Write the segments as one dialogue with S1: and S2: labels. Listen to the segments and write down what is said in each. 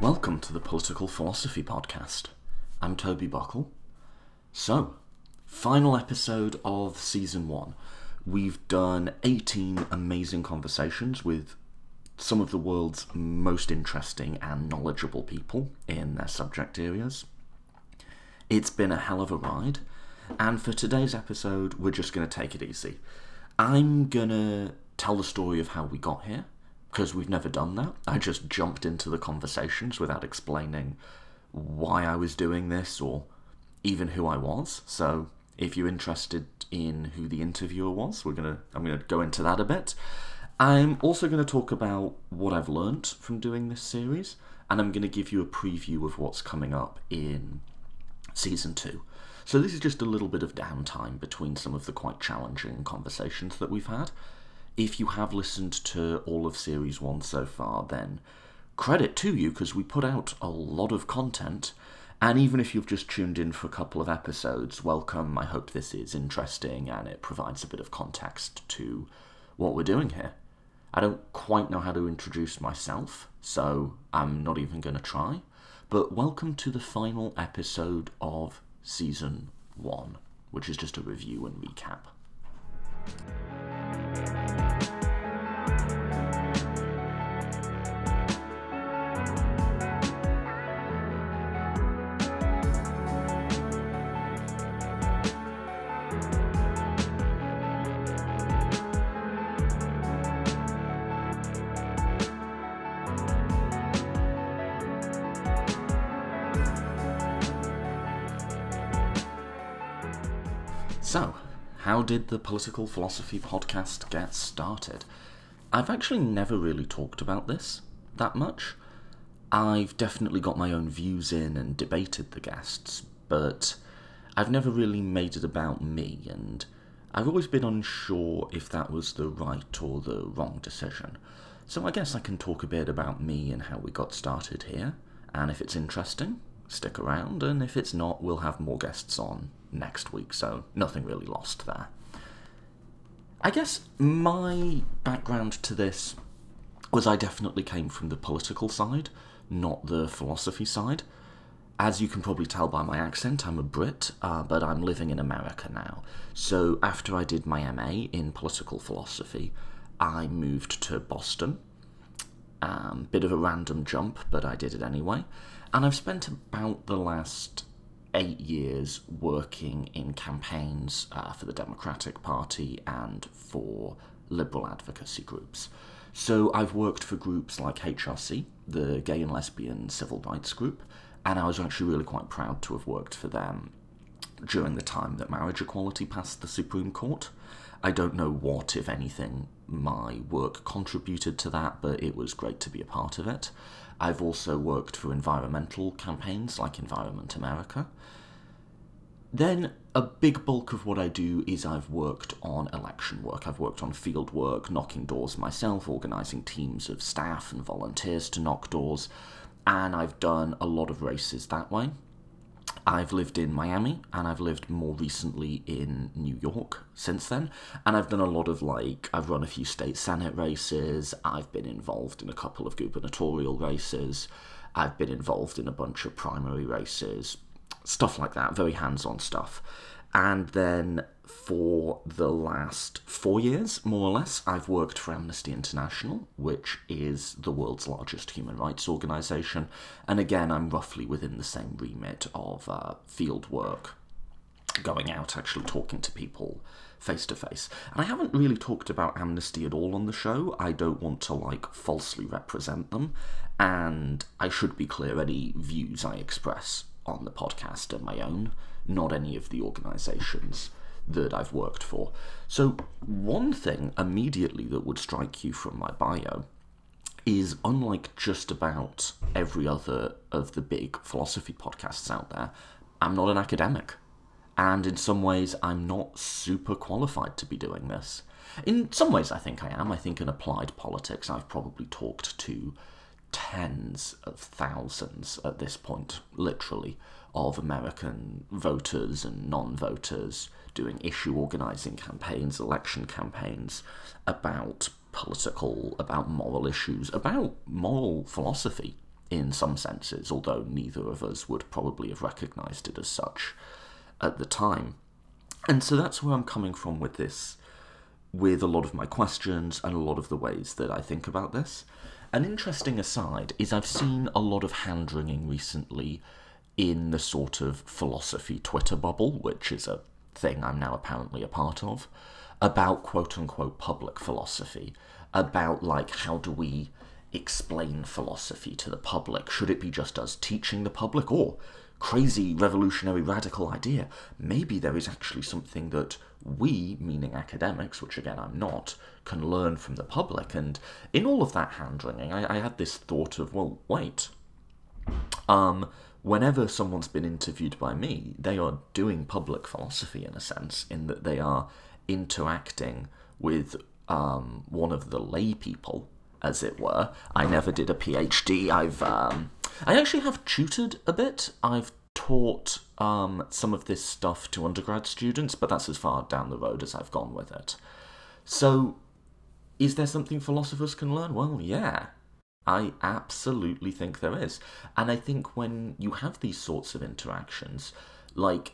S1: Welcome to the Political Philosophy Podcast. I'm Toby Buckle. So, final episode of season one. We've done 18 amazing conversations with some of the world's most interesting and knowledgeable people in their subject areas. It's been a hell of a ride, and for today's episode, we're just going to take it easy. I'm going to tell the story of how we got here, because we've never done that. I just jumped into the conversations without explaining why I was doing this or even who I was. So if you're interested in who the interviewer was, we're gonna I'm gonna go into that a bit. I'm also going to talk about what I've learnt from doing this series, and I'm going to give you a preview of what's coming up in season two. So, this is just a little bit of downtime between some of the quite challenging conversations that we've had. If you have listened to all of series one so far, then credit to you because we put out a lot of content. And even if you've just tuned in for a couple of episodes, welcome. I hope this is interesting and it provides a bit of context to what we're doing here. I don't quite know how to introduce myself, so I'm not even going to try. But welcome to the final episode of season one, which is just a review and recap. Did the Political Philosophy podcast get started? I've actually never really talked about this that much. I've definitely got my own views in and debated the guests, but I've never really made it about me, and I've always been unsure if that was the right or the wrong decision. So I guess I can talk a bit about me and how we got started here, and if it's interesting, stick around, and if it's not, we'll have more guests on next week, so nothing really lost there. I guess my background to this was I definitely came from the political side, not the philosophy side. As you can probably tell by my accent, I'm a Brit, uh, but I'm living in America now. So after I did my MA in political philosophy, I moved to Boston. Um, bit of a random jump, but I did it anyway. And I've spent about the last eight years working in campaigns uh, for the Democratic Party and for liberal advocacy groups. So I've worked for groups like HRC, the Gay and Lesbian Civil Rights Group, and I was actually really quite proud to have worked for them during the time that marriage equality passed the Supreme Court. I don't know what, if anything, my work contributed to that, but it was great to be a part of it. I've also worked for environmental campaigns like Environment America. Then, a big bulk of what I do is I've worked on election work. I've worked on field work, knocking doors myself, organising teams of staff and volunteers to knock doors, and I've done a lot of races that way. I've lived in Miami and I've lived more recently in New York since then. And I've done a lot of like, I've run a few state senate races, I've been involved in a couple of gubernatorial races, I've been involved in a bunch of primary races, stuff like that, very hands on stuff. And then for the last four years, more or less, I've worked for Amnesty International, which is the world's largest human rights organization. And again, I'm roughly within the same remit of uh, field work, going out, actually talking to people face to face. And I haven't really talked about Amnesty at all on the show. I don't want to, like, falsely represent them. And I should be clear any views I express on the podcast are my own, not any of the organizations that I've worked for. So, one thing immediately that would strike you from my bio is unlike just about every other of the big philosophy podcasts out there, I'm not an academic. And in some ways, I'm not super qualified to be doing this. In some ways, I think I am. I think in applied politics, I've probably talked to tens of thousands at this point, literally, of American voters and non voters doing issue organizing campaigns, election campaigns about political, about moral issues, about moral philosophy in some senses, although neither of us would probably have recognised it as such at the time. And so that's where I'm coming from with this, with a lot of my questions and a lot of the ways that I think about this. An interesting aside is I've seen a lot of hand wringing recently in the sort of philosophy Twitter bubble, which is a thing I'm now apparently a part of, about quote unquote public philosophy, about like how do we explain philosophy to the public? Should it be just us teaching the public? Or, crazy, revolutionary, radical idea, maybe there is actually something that we, meaning academics, which again I'm not, can learn from the public. And in all of that hand wringing, I, I had this thought of, well, wait. Um, whenever someone's been interviewed by me, they are doing public philosophy in a sense, in that they are interacting with um, one of the lay people as it were. I never did a PhD. I've um, I actually have tutored a bit. I've taught um, some of this stuff to undergrad students, but that's as far down the road as I've gone with it. So, is there something philosophers can learn? Well, yeah. I absolutely think there is. And I think when you have these sorts of interactions, like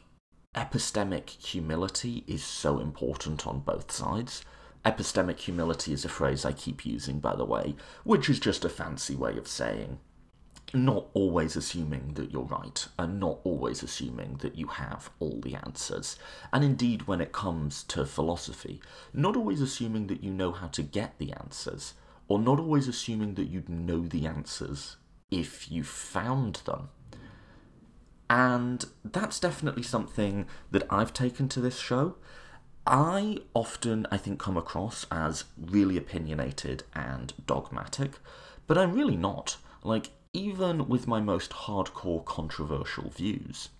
S1: epistemic humility is so important on both sides. Epistemic humility is a phrase I keep using, by the way, which is just a fancy way of saying not always assuming that you're right, and not always assuming that you have all the answers. And indeed, when it comes to philosophy, not always assuming that you know how to get the answers, or not always assuming that you'd know the answers if you found them. And that's definitely something that I've taken to this show. I often, I think, come across as really opinionated and dogmatic, but I'm really not. Like, even with my most hardcore controversial views,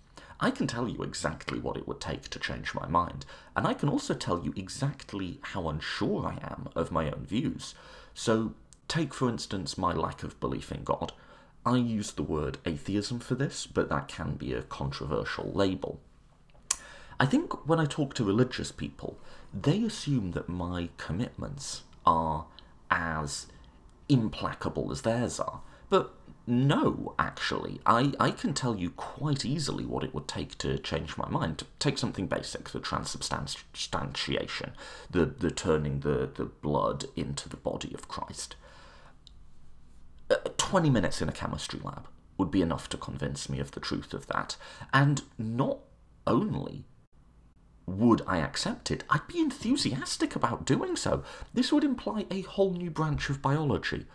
S1: I can tell you exactly what it would take to change my mind, and I can also tell you exactly how unsure I am of my own views. So, take for instance my lack of belief in God. I use the word atheism for this, but that can be a controversial label. I think when I talk to religious people, they assume that my commitments are as implacable as theirs are. But no, actually. I, I can tell you quite easily what it would take to change my mind. Take something basic, the transubstantiation, the, the turning the, the blood into the body of Christ. Uh, 20 minutes in a chemistry lab would be enough to convince me of the truth of that. And not only would I accept it, I'd be enthusiastic about doing so. This would imply a whole new branch of biology,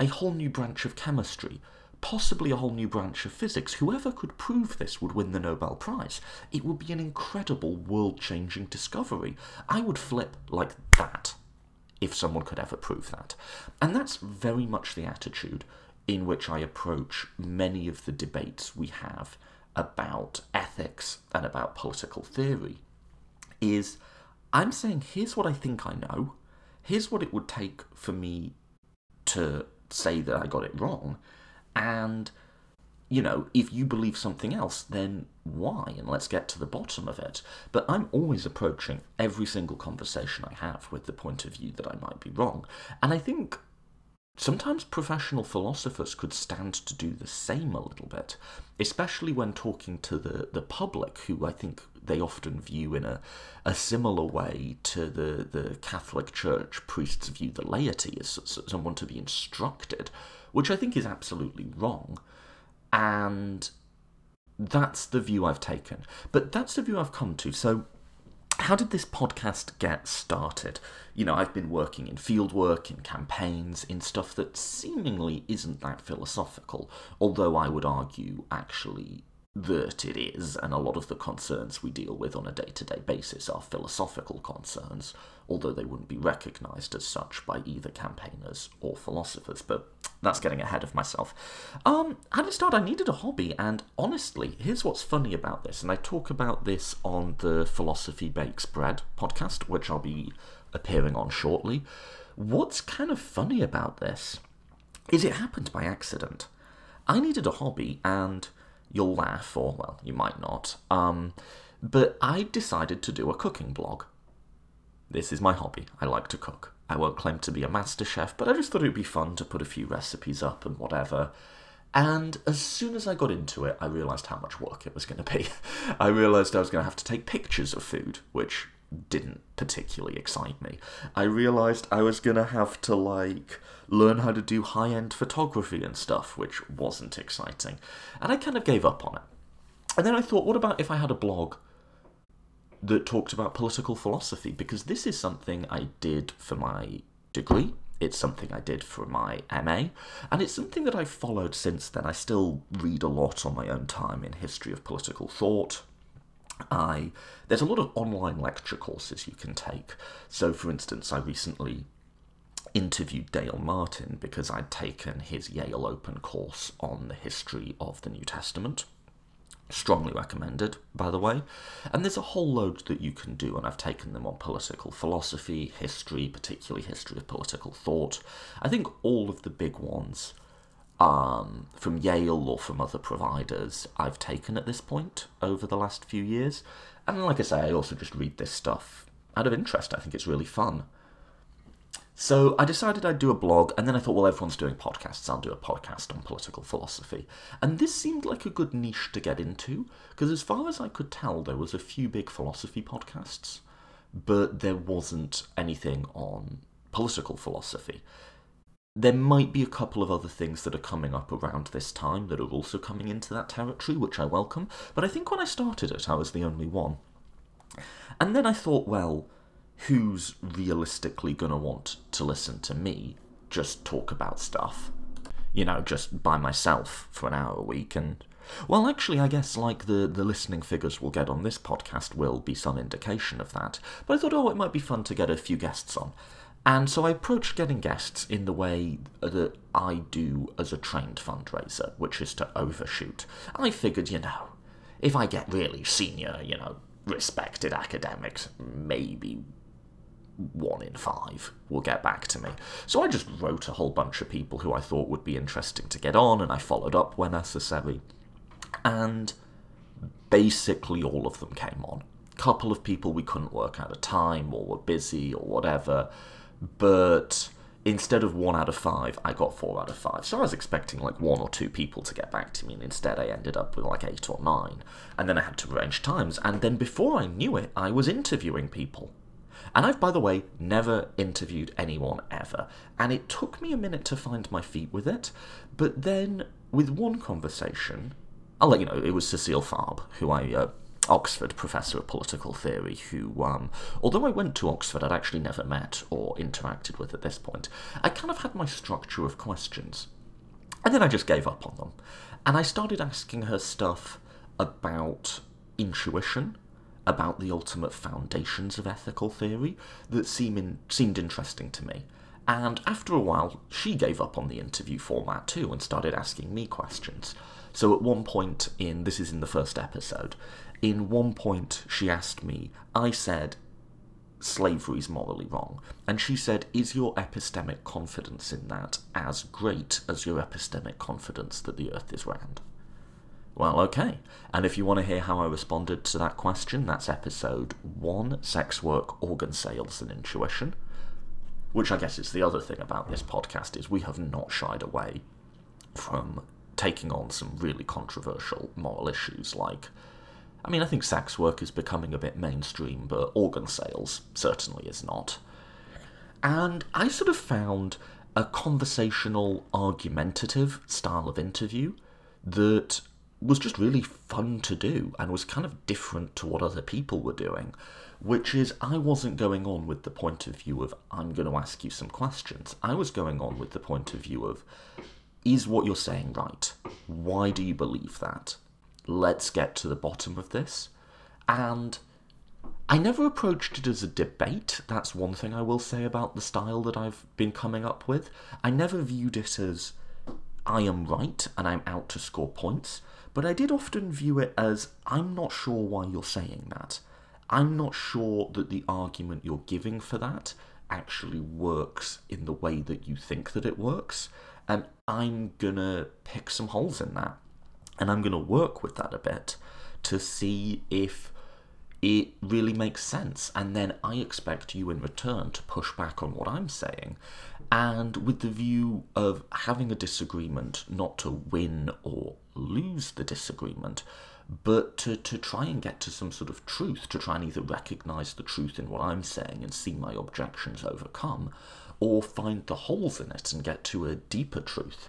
S1: a whole new branch of chemistry, possibly a whole new branch of physics. Whoever could prove this would win the Nobel Prize. It would be an incredible world changing discovery. I would flip like that if someone could ever prove that. And that's very much the attitude in which I approach many of the debates we have about ethics and about political theory is I'm saying, here's what I think I know. Here's what it would take for me to say that I got it wrong. And, you know, if you believe something else, then why? And let's get to the bottom of it. But I'm always approaching every single conversation I have with the point of view that I might be wrong. And I think Sometimes professional philosophers could stand to do the same a little bit, especially when talking to the, the public, who I think they often view in a, a similar way to the, the Catholic Church priests view the laity as someone to be instructed, which I think is absolutely wrong. And that's the view I've taken. But that's the view I've come to. So how did this podcast get started? You know, I've been working in fieldwork, in campaigns, in stuff that seemingly isn't that philosophical, although I would argue actually that it is, and a lot of the concerns we deal with on a day to day basis are philosophical concerns, although they wouldn't be recognised as such by either campaigners or philosophers. But that's getting ahead of myself. Um, did it start? I needed a hobby, and honestly, here's what's funny about this, and I talk about this on the Philosophy Bakes Bread podcast, which I'll be appearing on shortly. What's kind of funny about this is it happened by accident. I needed a hobby, and You'll laugh, or, well, you might not. Um, but I decided to do a cooking blog. This is my hobby. I like to cook. I won't claim to be a master chef, but I just thought it'd be fun to put a few recipes up and whatever. And as soon as I got into it, I realised how much work it was going to be. I realised I was going to have to take pictures of food, which didn't particularly excite me. I realised I was going to have to, like, learn how to do high end photography and stuff, which wasn't exciting. And I kind of gave up on it. And then I thought, what about if I had a blog that talked about political philosophy? Because this is something I did for my degree. It's something I did for my MA, and it's something that I've followed since then. I still read a lot on my own time in history of political thought. I there's a lot of online lecture courses you can take. So, for instance, I recently interviewed Dale Martin because I'd taken his Yale Open course on the history of the New Testament. Strongly recommended, by the way. And there's a whole load that you can do, and I've taken them on political philosophy, history, particularly history of political thought. I think all of the big ones um, from Yale or from other providers I've taken at this point over the last few years. And like I say, I also just read this stuff out of interest. I think it's really fun. So I decided I'd do a blog, and then I thought, well, everyone's doing podcasts, I'll do a podcast on political philosophy. And this seemed like a good niche to get into, because as far as I could tell, there was a few big philosophy podcasts, but there wasn't anything on political philosophy. There might be a couple of other things that are coming up around this time that are also coming into that territory, which I welcome, but I think when I started it, I was the only one. And then I thought, well, who's realistically going to want to listen to me just talk about stuff? You know, just by myself for an hour a week and well, actually, I guess like the, the listening figures we'll get on this podcast will be some indication of that. But I thought, oh, it might be fun to get a few guests on. And so I approached getting guests in the way that I do as a trained fundraiser, which is to overshoot. I figured, you know, if I get really senior, you know, respected academics, maybe one in five will get back to me. So I just wrote a whole bunch of people who I thought would be interesting to get on, and I followed up when necessary. And basically all of them came on. A Couple of people we couldn't work out a time or were busy or whatever, but instead of one out of five, I got four out of five. So I was expecting like one or two people to get back to me, and instead I ended up with like eight or nine. And then I had to arrange times, and then before I knew it, I was interviewing people. And I've, by the way, never interviewed anyone ever. And it took me a minute to find my feet with it. But then, with one conversation, I'll let you know, it was Cecile Fabre, who I, uh, Oxford professor of political theory, who, um, although I went to Oxford, I'd actually never met or interacted with at this point. I kind of had my structure of questions. And then I just gave up on them. And I started asking her stuff about intuition about the ultimate foundations of ethical theory that seem in, seemed interesting to me. And after a while, she gave up on the interview format too and started asking me questions. So at one point in this is in the first episode, in one point she asked me, I said slavery is morally wrong, and she said, Is your epistemic confidence in that as great as your epistemic confidence that the earth is round? Well, okay. And if you want to hear how I responded to that question, that's episode one sex work, organ sales, and intuition. Which I guess is the other thing about this podcast is we have not shied away from taking on some really controversial moral issues like I mean I think sex work is becoming a bit mainstream, but organ sales certainly is not. And I sort of found a conversational, argumentative style of interview that was just really fun to do and was kind of different to what other people were doing, which is I wasn't going on with the point of view of I'm going to ask you some questions. I was going on with the point of view of is what you're saying right? Why do you believe that? Let's get to the bottom of this. And I never approached it as a debate. That's one thing I will say about the style that I've been coming up with. I never viewed it as I am right and I'm out to score points. But I did often view it as I'm not sure why you're saying that. I'm not sure that the argument you're giving for that actually works in the way that you think that it works. And I'm gonna pick some holes in that. And I'm gonna work with that a bit to see if it really makes sense. And then I expect you in return to push back on what I'm saying. And with the view of having a disagreement not to win or lose the disagreement, but to, to try and get to some sort of truth, to try and either recognize the truth in what I'm saying and see my objections overcome, or find the holes in it and get to a deeper truth.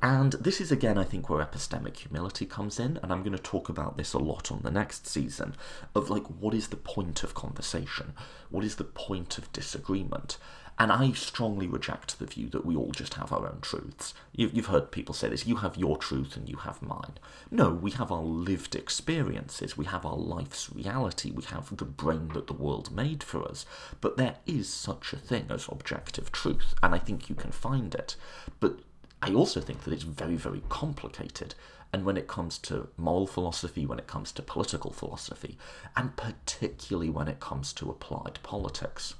S1: And this is again, I think, where epistemic humility comes in, and I'm going to talk about this a lot on the next season of like, what is the point of conversation? What is the point of disagreement? And I strongly reject the view that we all just have our own truths. You've, heard people say this you have your truth and you have mine. No, we have our lived experiences, we have our life's reality, we have the brain that the world made for us. But there is such a thing as objective truth, and I think you can find it. But I also think that it's very, very complicated. And when it comes to moral philosophy, when it comes to political philosophy, and particularly when it comes to applied politics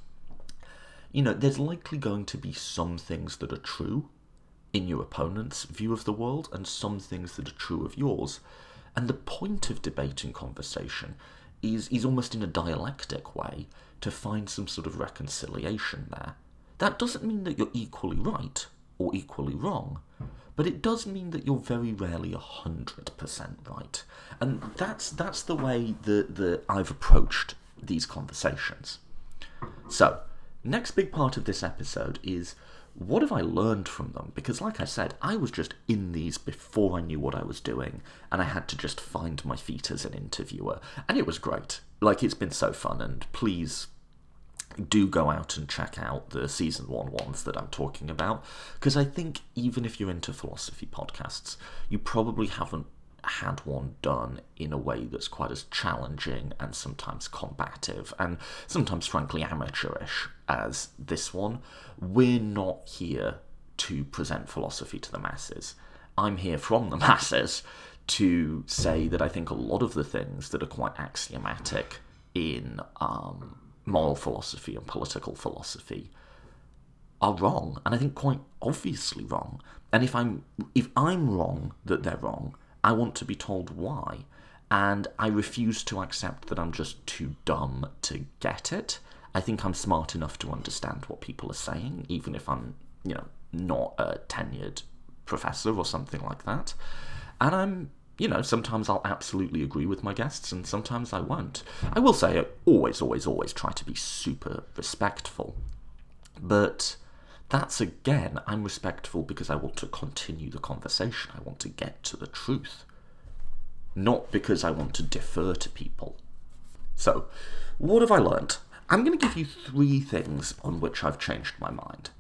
S1: you know, there's likely going to be some things that are true in your opponent's view of the world and some things that are true of yours. And the point of debate and conversation is, is almost in a dialectic way to find some sort of reconciliation there. That doesn't mean that you're equally right or equally wrong, but it does mean that you're very rarely 100% right. And that's, that's the way that, that I've approached these conversations. So, Next big part of this episode is what have I learned from them? Because, like I said, I was just in these before I knew what I was doing, and I had to just find my feet as an interviewer, and it was great. Like, it's been so fun, and please do go out and check out the season one ones that I'm talking about, because I think even if you're into philosophy podcasts, you probably haven't had one done in a way that's quite as challenging and sometimes combative and sometimes frankly amateurish as this one. We're not here to present philosophy to the masses. I'm here from the masses to say that I think a lot of the things that are quite axiomatic in um, moral philosophy and political philosophy are wrong, and I think quite obviously wrong. And if I'm if I'm wrong that they're wrong, I want to be told why. And I refuse to accept that I'm just too dumb to get it. I think I'm smart enough to understand what people are saying, even if I'm, you know, not a tenured professor or something like that. And I'm, you know, sometimes I'll absolutely agree with my guests and sometimes I won't. I will say I always, always, always try to be super respectful. But that's again, I'm respectful because I want to continue the conversation. I want to get to the truth, not because I want to defer to people. So, what have I learned? I'm going to give you three things on which I've changed my mind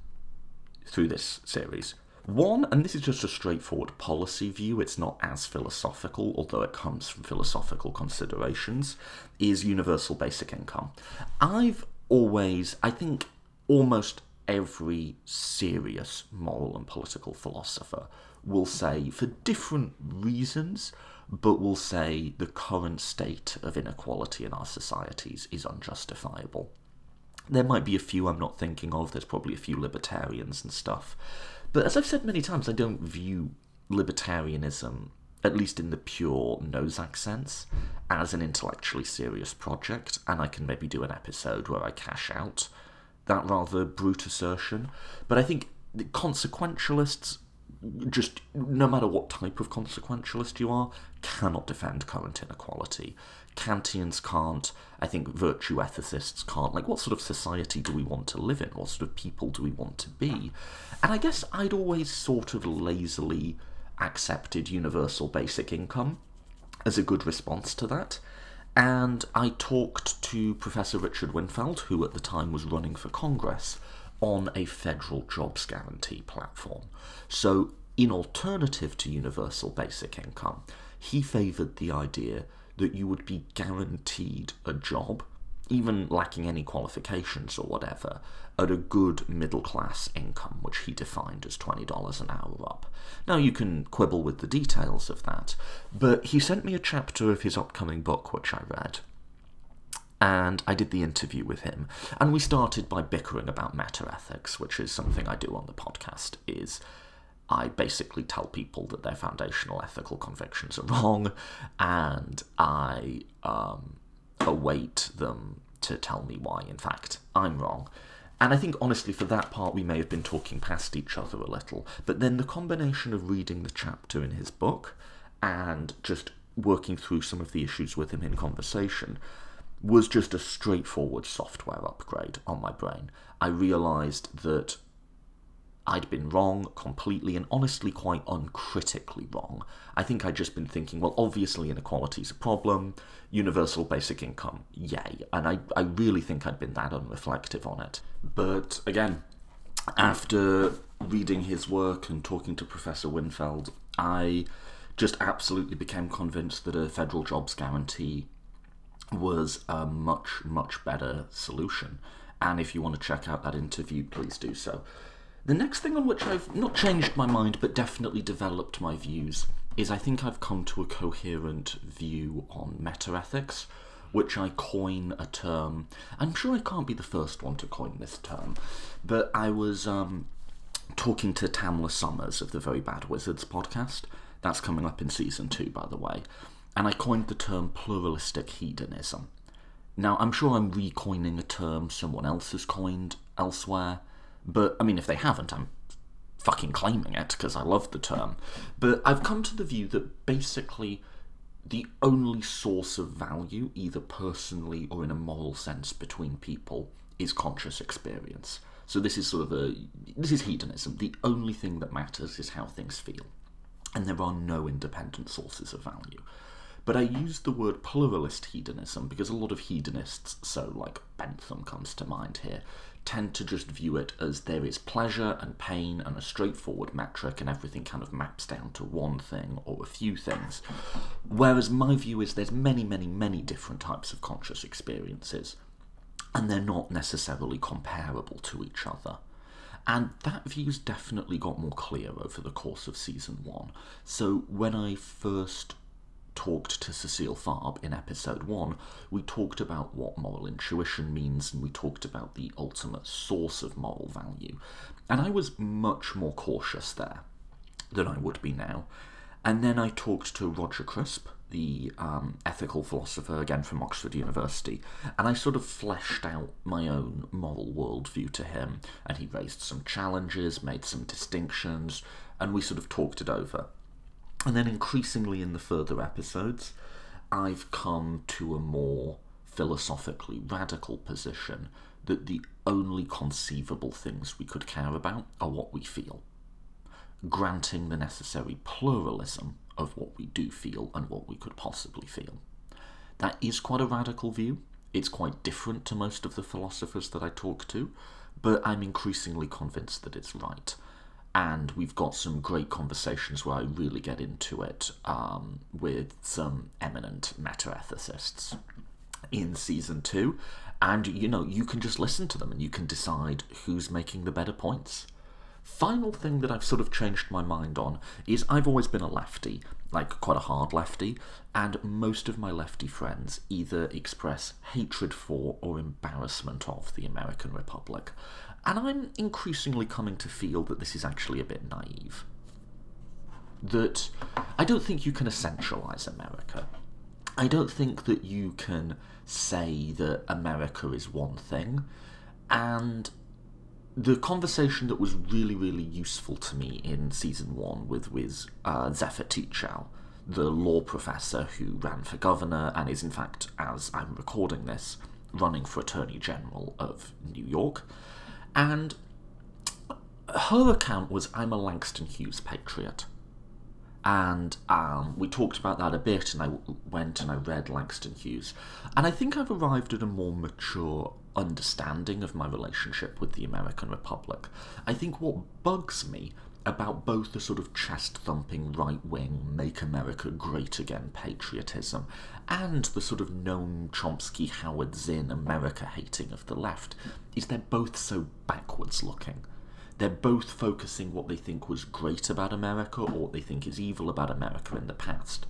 S1: through this series. One, and this is just a straightforward policy view, it's not as philosophical, although it comes from philosophical considerations, is universal basic income. I've always, I think, almost every serious moral and political philosopher will say, for different reasons, but will say the current state of inequality in our societies is unjustifiable. There might be a few I'm not thinking of, there's probably a few libertarians and stuff. But as I've said many times, I don't view libertarianism, at least in the pure Nozick sense, as an intellectually serious project, and I can maybe do an episode where I cash out that rather brute assertion. But I think consequentialists, just no matter what type of consequentialist you are, cannot defend current inequality. Kantians can't. I think virtue ethicists can't. Like, what sort of society do we want to live in? What sort of people do we want to be? And I guess I'd always sort of lazily accepted universal basic income as a good response to that. And I talked to Professor Richard Winfield, who at the time was running for Congress, on a federal jobs guarantee platform. So, in alternative to universal basic income, he favoured the idea that you would be guaranteed a job even lacking any qualifications or whatever, at a good middle class income, which he defined as $20 an hour up. Now, you can quibble with the details of that, but he sent me a chapter of his upcoming book, which I read. And I did the interview with him, and we started by bickering about meta ethics, which is something I do on the podcast. Is I basically tell people that their foundational ethical convictions are wrong, and I um, await them to tell me why, in fact, I'm wrong. And I think, honestly, for that part, we may have been talking past each other a little. But then the combination of reading the chapter in his book and just working through some of the issues with him in conversation was just a straightforward software upgrade on my brain. I realised that I'd been wrong completely and honestly quite uncritically wrong. I think I'd just been thinking, well, obviously inequality is a problem, universal basic income, yay. And I, I really think I'd been that unreflective on it. But again, after reading his work and talking to Professor Winfield, I just absolutely became convinced that a federal jobs guarantee was a much, much better solution. And if you want to check out that interview, please do so. The next thing on which I've not changed my mind but definitely developed my views is I think I've come to a coherent view on metaethics, which I coin a term. I'm sure I can't be the first one to coin this term, but I was um, talking to Tamler Sommers of the Very Bad Wizards podcast. That's coming up in season two, by the way. And I coined the term pluralistic hedonism. Now, I'm sure I'm recoining a term someone else has coined elsewhere, but I mean, if they haven't, I'm fucking claiming it because I love the term. But I've come to the view that basically the only source of value, either personally or in a moral sense, between people is conscious experience. So this is sort of a this is hedonism. The only thing that matters is how things feel and there are no independent sources of value. But I use the word pluralist hedonism because a lot of hedonists, so like Bentham comes to mind here, tend to just view it as there is pleasure and pain and a straightforward metric and everything kind of maps down to one thing or a few things. Whereas my view is there's many, many, many different types of conscious experiences and they're not necessarily comparable to each other. And that view's definitely got more clear over the course of season one. So when I first talked to Cecile Fabre in episode one, we talked about what moral intuition means and we talked about the ultimate source of moral value. And I was much more cautious there than I would be now. And then I talked to Roger Crisp, the um, ethical philosopher, again from Oxford University, and I sort of fleshed out my own moral worldview to him, and he raised some challenges, made some distinctions, and we sort of talked it over. And then increasingly in the further episodes, I've come to a more philosophically radical position that the only conceivable things we could care about are what we feel, granting the necessary pluralism of what we do feel and what we could possibly feel. That is quite a radical view. It's quite different to most of the philosophers that I talk to, but I'm increasingly convinced that it's right. And we've got some great conversations where I really get into it um, with some eminent meta ethicists in season two. And you know, you can just listen to them and you can decide who's making the better points. Final thing that I've sort of changed my mind on is I've always been a lefty, like quite a hard lefty, and most of my lefty friends either express hatred for or embarrassment of the American Republic. And I'm increasingly coming to feel that this is actually a bit naive. That I don't think you can essentialize America. I don't think that you can say that America is one thing and the conversation that was really, really useful to me in season one with with uh, Zephyr Teachout, the law professor who ran for governor and is, in fact, as I'm recording this, running for Attorney General of New York. And her account was I'm a Langston Hughes patriot. And um, we talked about that a bit, and I went and I read Langston Hughes. And I think I've arrived at a more mature understanding of my relationship with the American Republic. I think what bugs me about both the sort of chest thumping right wing Make America Great Again patriotism and the sort of Noam Chomsky Howard Zinn America hating of the left is they're both so backwards looking. They're both focusing what they think was great about America or what they think is evil about America in the past.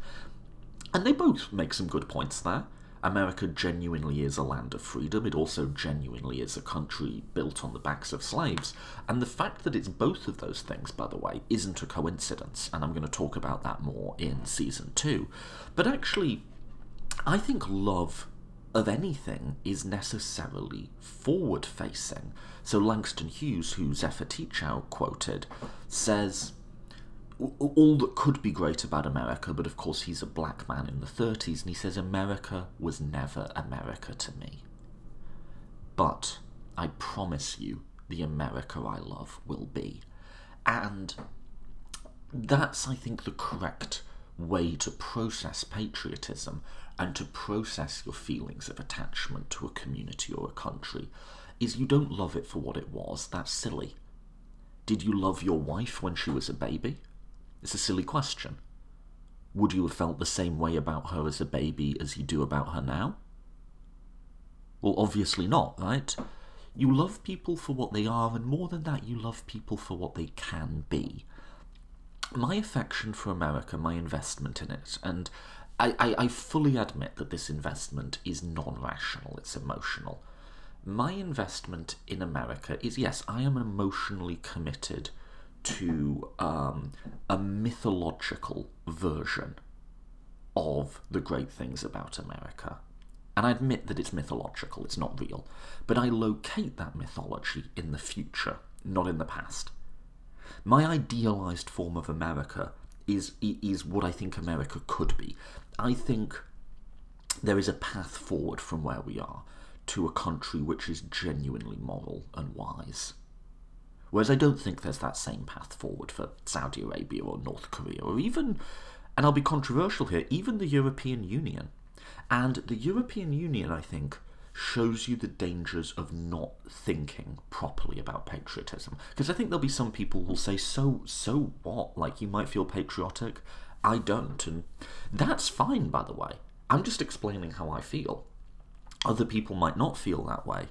S1: And they both make some good points there. America genuinely is a land of freedom. It also genuinely is a country built on the backs of slaves. And the fact that it's both of those things, by the way, isn't a coincidence. And I'm going to talk about that more in season two. But actually, I think love of anything is necessarily forward facing. So Langston Hughes, who Zephyr Teachout quoted, says all that could be great about America, but of course he's a black man in the 30s, and he says America was never America to me. But I promise you, the America I love will be. And that's, I think, the correct way to process patriotism and to process your feelings of attachment to a community or a country is you don't love it for what it was. That's silly. Did you love your wife when she was a baby? It's a silly question. Would you have felt the same way about her as a baby as you do about her now? Well, obviously not, right? You love people for what they are, and more than that, you love people for what they can be. My affection for America, my investment in it, and I, I, I fully admit that this investment is non rational, it's emotional. My investment in America is yes, I am emotionally committed to um, a mythological version of the great things about America. And I admit that it's mythological, it's not real. But I locate that mythology in the future, not in the past. My idealized form of America is, is what I think America could be. I think there is a path forward from where we are to a country which is genuinely moral and wise. Whereas I don't think there's that same path forward for Saudi Arabia or North Korea or even, and I'll be controversial here, even the European Union. And the European Union, I think, shows you the dangers of not thinking properly about patriotism. Because I think there'll be some people who'll say, so, so what? Like, you might feel patriotic. I don't. And that's fine, by the way. I'm just explaining how I feel. Other people might not feel that way.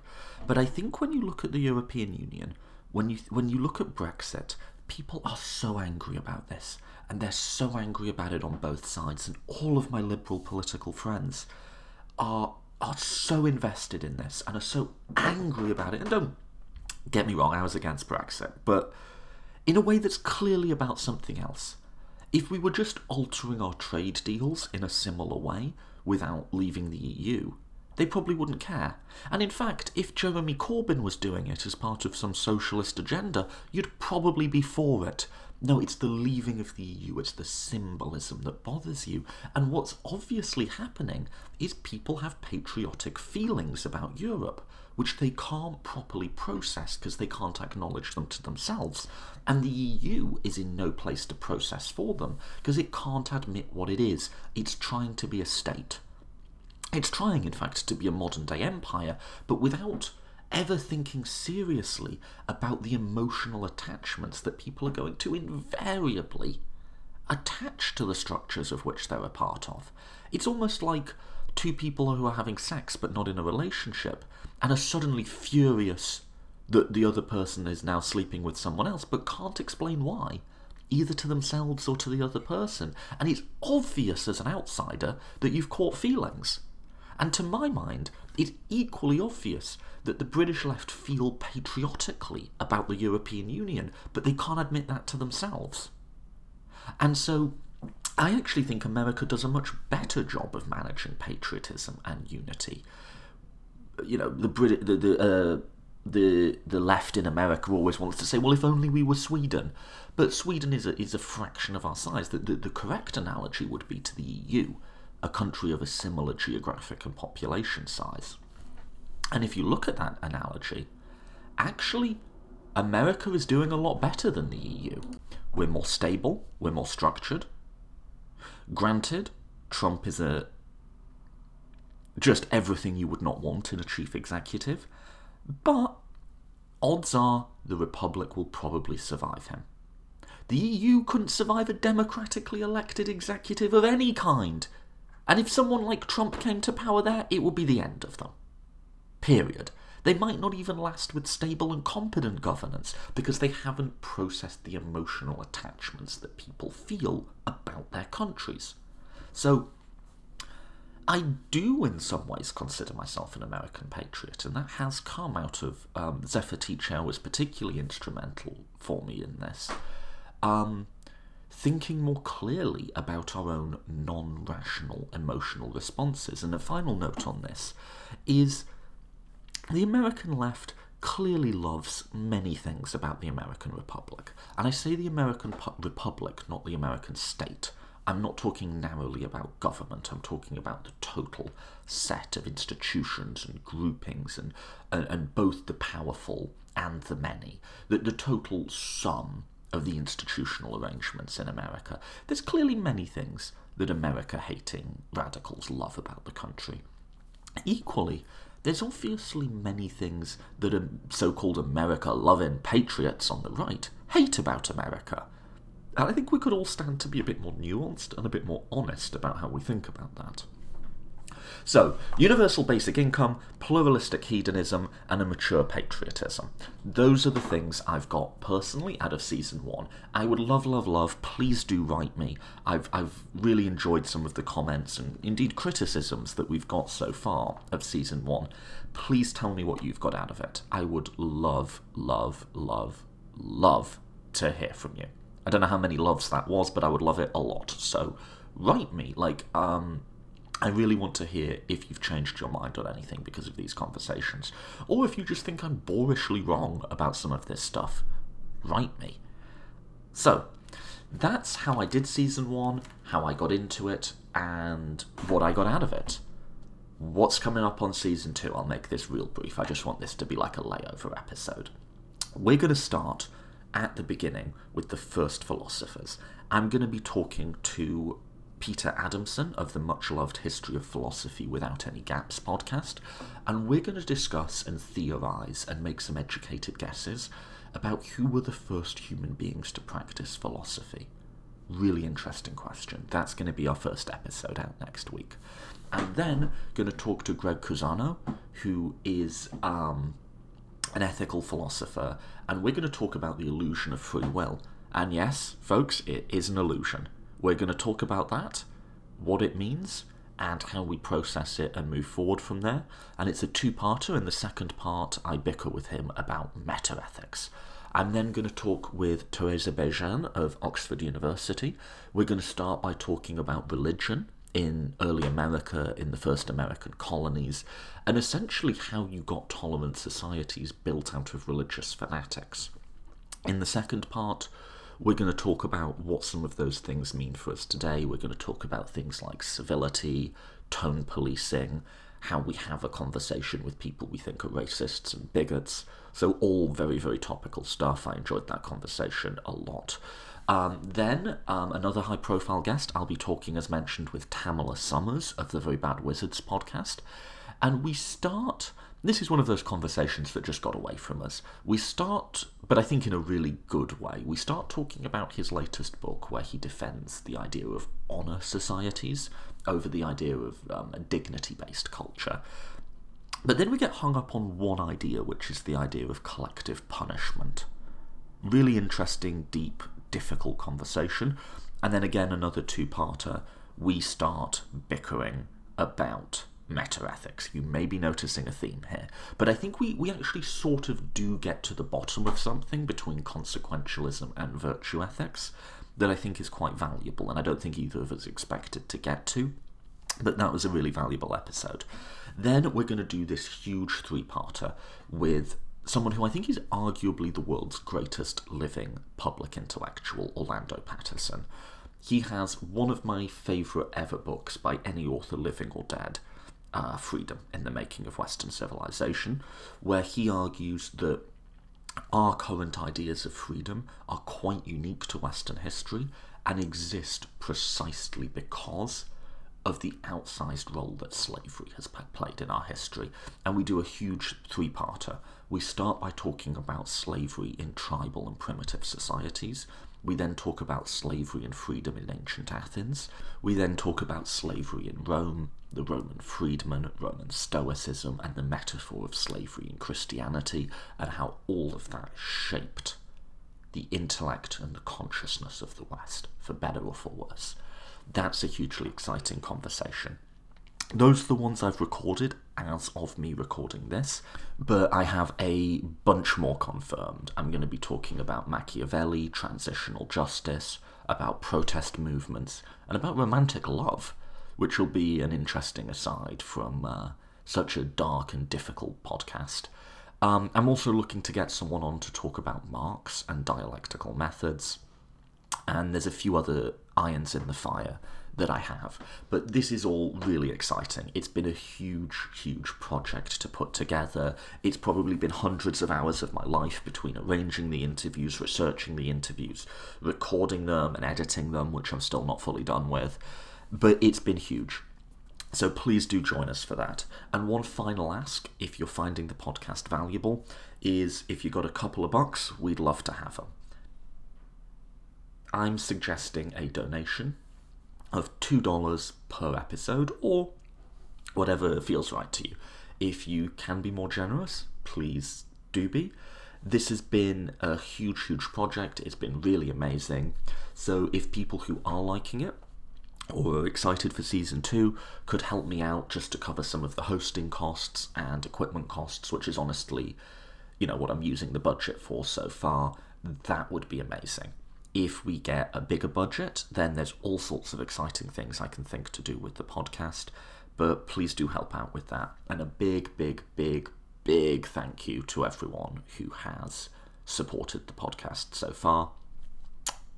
S1: But I think when you look at the European Union, when you when you look at Brexit, people are so angry about this, and they're so angry about it on both sides. And all of my liberal political friends are are so invested in this and are so angry about it. And don't get me wrong, I was against Brexit, but in a way that's clearly about something else. If we were just altering our trade deals in a similar way without leaving the EU, they probably wouldn't care. And in fact, if Jeremy Corbyn was doing it as part of some socialist agenda, you'd probably be for it. No, it's the leaving of the EU, it's the symbolism that bothers you. And what's obviously happening is people have patriotic feelings about Europe, which they can't properly process because they can't acknowledge them to themselves. And the EU is in no place to process for them because it can't admit what it is. It's trying to be a state. It's trying, in fact, to be a modern day empire, but without ever thinking seriously about the emotional attachments that people are going to invariably attach to the structures of which they're a part of. It's almost like two people who are having sex but not in a relationship and are suddenly furious that the other person is now sleeping with someone else but can't explain why, either to themselves or to the other person. And it's obvious as an outsider that you've caught feelings. And to my mind, it's equally obvious that the British left feel patriotically about the European Union, but they can't admit that to themselves. And so I actually think America does a much better job of managing patriotism and unity. You know, the Brit- the the, uh, the the left in America always wants to say, well, if only we were Sweden, but Sweden is a is a fraction of our size. The, the, the correct analogy would be to the EU a country of a similar geographic and population size. And if you look at that analogy, actually, America is doing a lot better than the EU. We're more stable, we're more structured. Granted, Trump is a just everything you would not want in a chief executive, but odds are the Republic will probably survive him. The EU couldn't survive a democratically elected executive of any kind and if someone like Trump came to power there, it would be the end of them. Period. They might not even last with stable and competent governance because they haven't processed the emotional attachments that people feel about their countries. So, I do in some ways consider myself an American patriot, and that has come out of um, Zephyr Teachout was particularly instrumental for me in this. Um, thinking more clearly about our own non rational emotional responses. And a final note on this is the American left clearly loves many things about the American Republic. And I say the American Republic, not the American state. I'm not talking narrowly about government, I'm talking about the total set of institutions and groupings and, and, and both the powerful and the many, the, the total sum of the institutional arrangements in America. There's clearly many things that America hating radicals love about the country. Equally, there's obviously many things that so called America loving patriots on the right hate about America. And I think we could all stand to be a bit more nuanced and a bit more honest about how we think about that. So, universal basic income, pluralistic hedonism, and a mature patriotism. Those are the things I've got personally out of season one. I would love, love, love, please do write me. I've, I've really enjoyed some of the comments and indeed criticisms that we've got so far of season one. Please tell me what you've got out of it. I would love, love, love, love to hear from you. I don't know how many loves that was, but I would love it a lot. So write me. Like, um, I really want to hear if you've changed your mind on anything because of these conversations, or if you just think I'm boorishly wrong about some of this stuff. Write me. So, that's how I did season one, how I got into it, and what I got out of it. What's coming up on season two? I'll make this real brief. I just want this to be like a layover episode. We're going to start at the beginning with the first philosophers. I'm going to be talking to Peter Adamson of the much loved History of Philosophy Without Any Gaps podcast, and we're going to discuss and theorize and make some educated guesses about who were the first human beings to practice philosophy. Really interesting question. That's going to be our first episode out next week. And then going to talk to Gregg Caruso, who is um, an ethical philosopher, and we're going to talk about the illusion of free will. And yes, folks, it is an illusion. We're going to talk about that, what it means, and how we process it and move forward from there. And it's a two parter. In the second part, I bicker with him about meta ethics. I'm then going to talk with Teresa Bejan of Oxford University. We're going to start by talking about religion in early America, in the first American colonies, and essentially how you got tolerant societies built out of religious fanatics. In the second part, we're going to talk about what some of those things mean for us today. We're going to talk about things like civility, tone policing, how we have a conversation with people we think are racists and bigots. So, all very, very topical stuff. I enjoyed that conversation a lot. Um, then, um, another high profile guest, I'll be talking, as mentioned, with Tamler Sommers of the Very Bad Wizards podcast. And we start this is one of those conversations that just got away from us. We start, but I think in a really good way, we start talking about his latest book where he defends the idea of honour societies over the idea of um, a dignity based culture. But then we get hung up on one idea, which is the idea of collective punishment. Really interesting, deep, difficult conversation. And then again, another two parter, we start bickering about meta ethics. You may be noticing a theme here. But I think we, we actually sort of do get to the bottom of something between consequentialism and virtue ethics that I think is quite valuable, and I don't think either of us expected to get to. But that was a really valuable episode. Then we're going to do this huge three parter with someone who I think is arguably the world's greatest living public intellectual, Orlando Patterson. He has one of my favourite ever books by any author living or dead, uh, Freedom in the Making of Western Civilization, where he argues that our current ideas of freedom are quite unique to Western history and exist precisely because of the outsized role that slavery has played in our history. And we do a huge three parter. We start by talking about slavery in tribal and primitive societies. We then talk about slavery and freedom in ancient Athens. We then talk about slavery in Rome, the Roman freedman, Roman Stoicism, and the metaphor of slavery in Christianity, and how all of that shaped the intellect and the consciousness of the West, for better or for worse. That's a hugely exciting conversation. Those are the ones I've recorded as of me recording this, but I have a bunch more confirmed. I'm going to be talking about Machiavelli, transitional justice, about protest movements, and about romantic love, which will be an interesting aside from uh, such a dark and difficult podcast. Um, I'm also looking to get someone on to talk about Marx and dialectical methods, and there's a few other irons in the fire that I have. But this is all really exciting. It's been a huge, huge project to put together. It's probably been hundreds of hours of my life between arranging the interviews, researching the interviews, recording them, and editing them, which I'm still not fully done with. But it's been huge. So please do join us for that. And one final ask, if you're finding the podcast valuable, is if you've got a couple of bucks, we'd love to have them. I'm suggesting a donation of $2 per episode or whatever feels right to you. If you can be more generous, please do be. This has been a huge, huge project. It's been really amazing. So, if people who are liking it or are excited for season two could help me out just to cover some of the hosting costs and equipment costs, which is honestly, you know, what I'm using the budget for so far, that would be amazing if we get a bigger budget, then there's all sorts of exciting things I can think to do with the podcast. But please do help out with that. And a big, big, big, big thank you to everyone who has supported the podcast so far.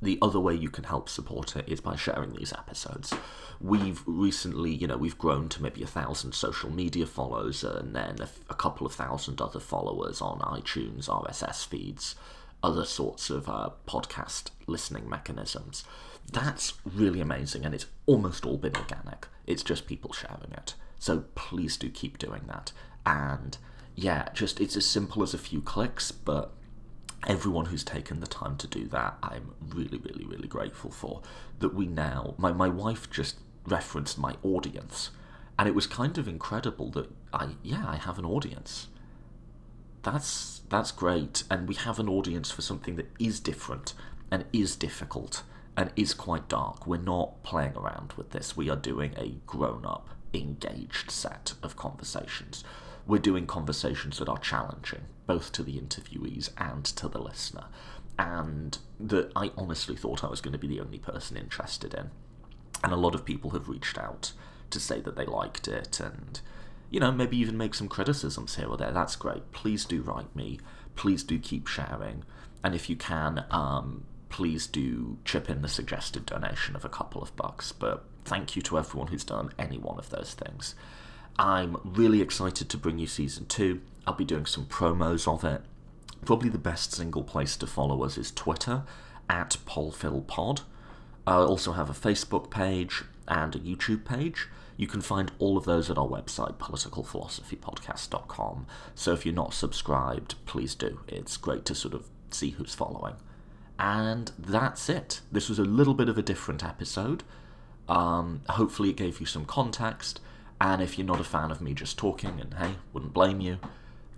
S1: The other way you can help support it is by sharing these episodes. We've recently, you know, we've grown to maybe a thousand social media follows and then a, a couple of thousand other followers on iTunes, RSS feeds other sorts of uh, podcast listening mechanisms. That's really amazing, and it's almost all been organic. It's just people sharing it. So please do keep doing that. And yeah, just it's as simple as a few clicks, but everyone who's taken the time to do that, I'm really, really, really grateful for. That we now, my, my wife just referenced my audience, and it was kind of incredible that I, yeah, I have an audience that's that's great, and we have an audience for something that is different and is difficult and is quite dark. We're not playing around with this. We are doing a grown-up, engaged set of conversations. We're doing conversations that are challenging, both to the interviewees and to the listener, and that I honestly thought I was going to be the only person interested in. And a lot of people have reached out to say that they liked it and you know, maybe even make some criticisms here or there. That's great. Please do write me. Please do keep sharing. And if you can, um, please do chip in the suggested donation of a couple of bucks. But thank you to everyone who's done any one of those things. I'm really excited to bring you season two. I'll be doing some promos of it. Probably the best single place to follow us is Twitter at PolphilPod. I also have a Facebook page and a YouTube page. You can find all of those at our website, politicalphilosophypodcast.com. So if you're not subscribed, please do. It's great to sort of see who's following. And that's it. This was a little bit of a different episode. Um, hopefully, it gave you some context. And if you're not a fan of me just talking, and hey, wouldn't blame you,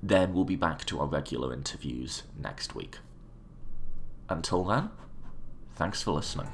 S1: then we'll be back to our regular interviews next week. Until then, thanks for listening.